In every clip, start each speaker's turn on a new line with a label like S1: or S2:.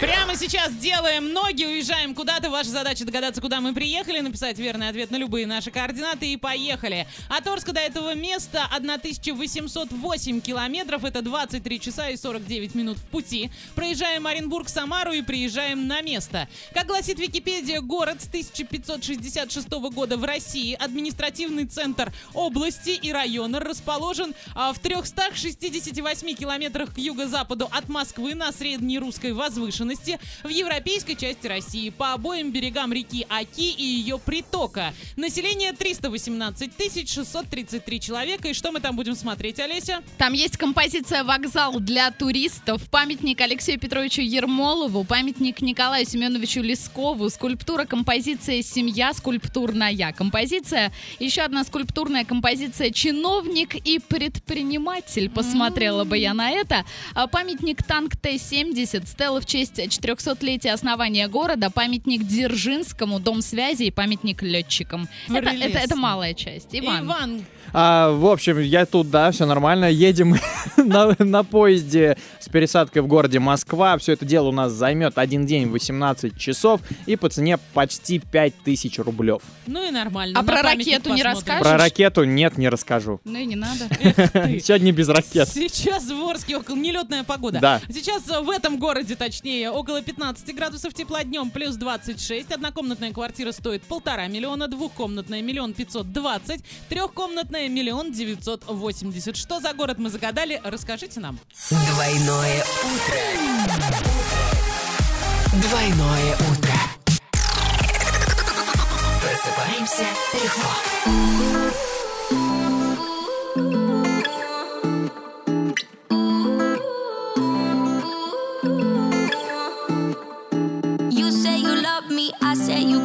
S1: Прямо сейчас делаем ноги, уезжаем куда-то. Ваша задача догадаться, куда мы приехали, написать верный ответ на любые наши координаты и поехали. От Орска до этого места 1808 километров, это 23 часа и 49 минут в пути. Проезжаем Оренбург, Самару и приезжаем на место. Как гласит Википедия, город с 1566 года в России, административный центр области и района расположен а, в 368 километрах к юго-западу от Москвы на средней русской возвышенности в европейской части России по обоим берегам реки Аки и ее притока. Население 318 633 человека. И что мы там будем смотреть, Олеся?
S2: Там есть композиция «Вокзал для туристов», памятник Алексею Петровичу Ермолову, памятник Николаю Семеновичу Лескову, скульптура, композиция «Семья», скульптурная композиция, еще одна скульптурная композиция «Чиновник и предприниматель». Посмотрела бы я на это. А Памятник танк Т-70, стела в честь 400-летия основания города, памятник Дзержинскому, дом связи и памятник летчикам. Это, это, это малая часть. Иван.
S1: Иван,
S3: А, в общем, я тут, да, все нормально. Едем на, на поезде с пересадкой в городе Москва. Все это дело у нас займет один день 18 часов и по цене почти 5000 рублев.
S1: ну и нормально.
S2: А
S1: на
S2: про ракету не
S1: посмотрим.
S2: расскажешь?
S3: Про ракету нет, не расскажу.
S2: Ну и не надо.
S3: Сегодня без ракет.
S1: Сейчас в Орске около нелетная погода.
S3: Да.
S1: Сейчас в этом городе, точнее, около 15 градусов тепла днем, плюс 26. Однокомнатная квартира стоит полтора миллиона, двухкомнатная миллион пятьсот двадцать, трехкомнатная миллион девятьсот восемьдесят. Что за город мы загадали? Расскажите нам.
S4: Двойное утро. Двойное утро. Просыпаемся легко.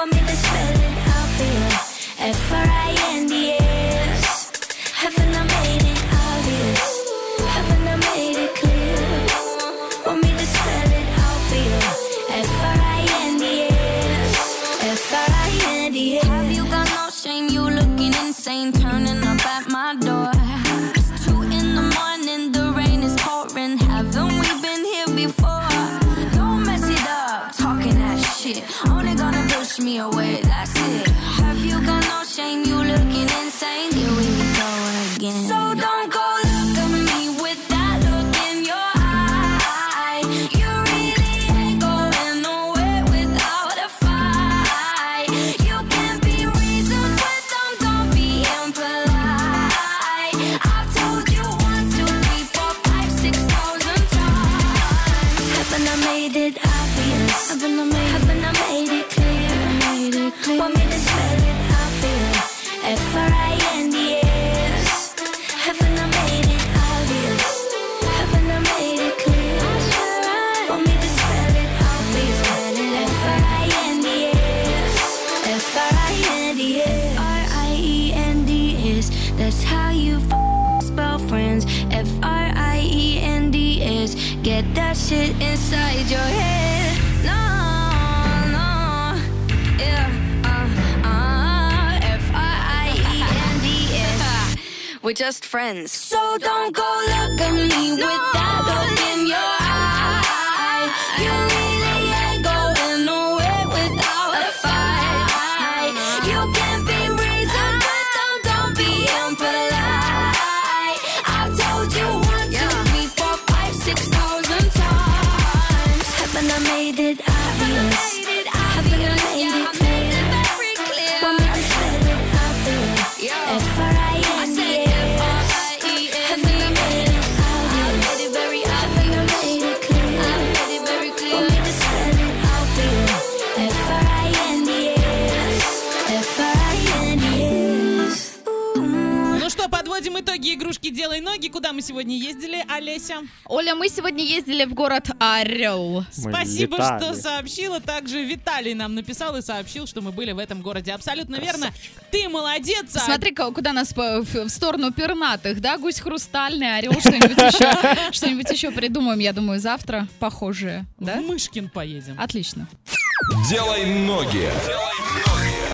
S5: Want me to spell that's it. Have you got no shame? You looking insane. Here we go again. So don't Get that shit inside your head. No, no, yeah, uh, uh, F R I E N D S. We're just friends. So don't go look at me with that look in your eye. You
S1: that подводим итоги игрушки «Делай ноги». Куда мы сегодня ездили, Олеся?
S2: Оля, мы сегодня ездили в город Орел.
S3: Мы
S1: Спасибо,
S3: летали.
S1: что сообщила. Также Виталий нам написал и сообщил, что мы были в этом городе. Абсолютно верно. Ты молодец. а
S2: Смотри, ка- куда нас по- в в сторону пернатых, да? Гусь хрустальный, орел, что-нибудь еще. Что-нибудь еще придумаем, я думаю, завтра похожее, да?
S1: в Мышкин поедем.
S2: Отлично.
S6: Делай ноги.